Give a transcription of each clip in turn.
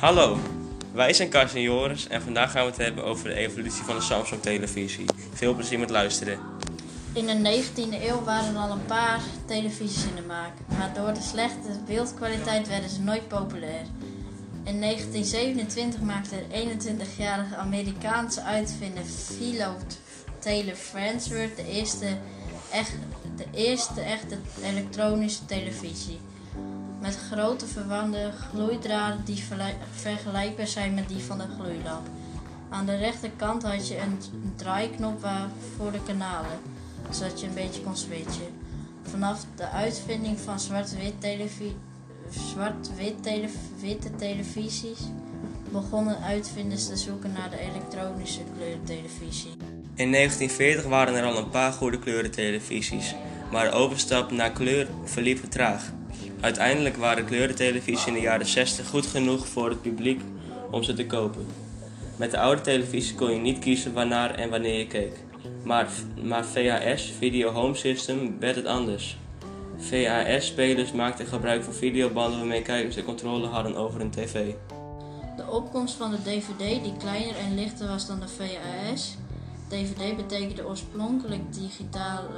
Hallo, wij zijn Kars en Joris en vandaag gaan we het hebben over de evolutie van de Samsung televisie. Veel plezier met luisteren. In de 19e eeuw waren er al een paar televisies in de maak, maar door de slechte beeldkwaliteit werden ze nooit populair. In 1927 maakte de 21-jarige Amerikaanse uitvinder Philo Taylor Farnsworth de eerste, echt, de eerste echte elektronische televisie. Met grote verwande gloeidraden die vergelijkbaar zijn met die van de gloeilamp. Aan de rechterkant had je een draaiknop voor de kanalen, zodat je een beetje kon switchen. Vanaf de uitvinding van zwart-wit televisie zwart-wit tele witte televisies begonnen uitvinders te zoeken naar de elektronische kleurentelevisie. In 1940 waren er al een paar goede kleurentelevisies, maar de overstap naar kleur verliep traag. Uiteindelijk waren kleurentelevisie in de jaren 60 goed genoeg voor het publiek om ze te kopen. Met de oude televisie kon je niet kiezen waarnaar en wanneer je keek. Maar, maar VHS, Video Home System, werd het anders. VHS-spelers maakten gebruik van videobanden waarmee kijkers de controle hadden over een tv. De opkomst van de DVD, die kleiner en lichter was dan de VHS. DVD betekende oorspronkelijk digitale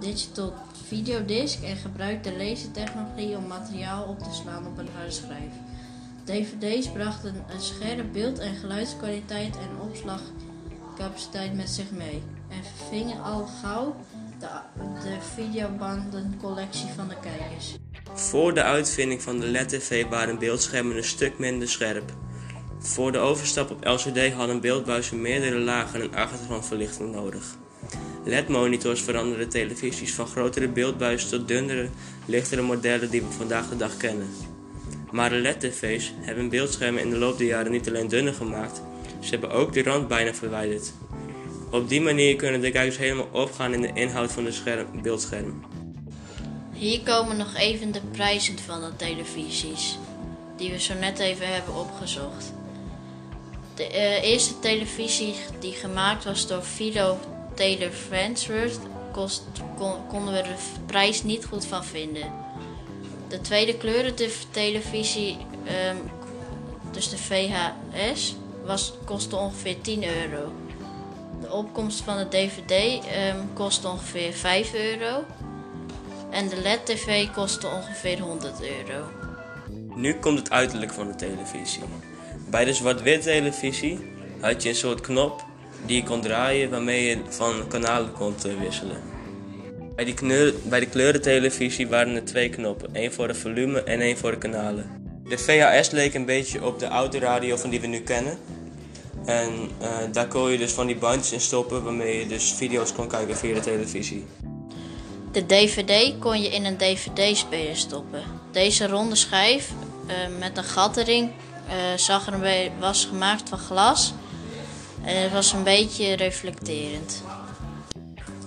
digital videodisc en gebruikte lasertechnologie om materiaal op te slaan op een harde DVD's brachten een scherp beeld- en geluidskwaliteit en opslagcapaciteit met zich mee en vervingen al gauw de, de videobandencollectie van de kijkers. Voor de uitvinding van de LED-TV waren beeldschermen een stuk minder scherp. Voor de overstap op LCD hadden beeldbuizen meerdere lagen en achtergrondverlichting nodig. LED-monitors veranderden televisies van grotere beeldbuizen tot dunnere, lichtere modellen die we vandaag de dag kennen. Maar de LED-tv's hebben beeldschermen in de loop der jaren niet alleen dunner gemaakt, ze hebben ook de rand bijna verwijderd. Op die manier kunnen de kijkers helemaal opgaan in de inhoud van de scherm, beeldscherm. Hier komen nog even de prijzen van de televisies, die we zo net even hebben opgezocht. De uh, eerste televisie die gemaakt was door Philo Taylor Farnsworth kost, kon, konden we de prijs niet goed van vinden. De tweede kleurentelevisie, um, dus de VHS, was, kostte ongeveer 10 euro. De opkomst van de DVD um, kostte ongeveer 5 euro. En de LED-TV kostte ongeveer 100 euro. Nu komt het uiterlijk van de televisie. Bij de zwart-wit televisie had je een soort knop die je kon draaien waarmee je van kanalen kon wisselen. Bij, die kneur, bij de kleurentelevisie waren er twee knoppen, één voor de volume en één voor de kanalen. De VHS leek een beetje op de oude radio van die we nu kennen. En uh, daar kon je dus van die bandjes in stoppen waarmee je dus video's kon kijken via de televisie. De DVD kon je in een DVD-speler stoppen. Deze ronde schijf uh, met een gat erin zag er een was gemaakt van glas en het was een beetje reflecterend.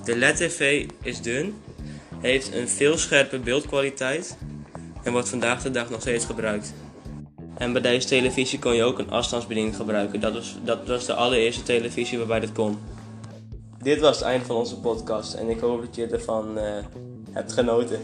De LED-TV is dun, heeft een veel scherpe beeldkwaliteit en wordt vandaag de dag nog steeds gebruikt. En bij deze televisie kon je ook een afstandsbediening gebruiken. Dat was, dat was de allereerste televisie waarbij dat kon. Dit was het einde van onze podcast en ik hoop dat je ervan uh, hebt genoten.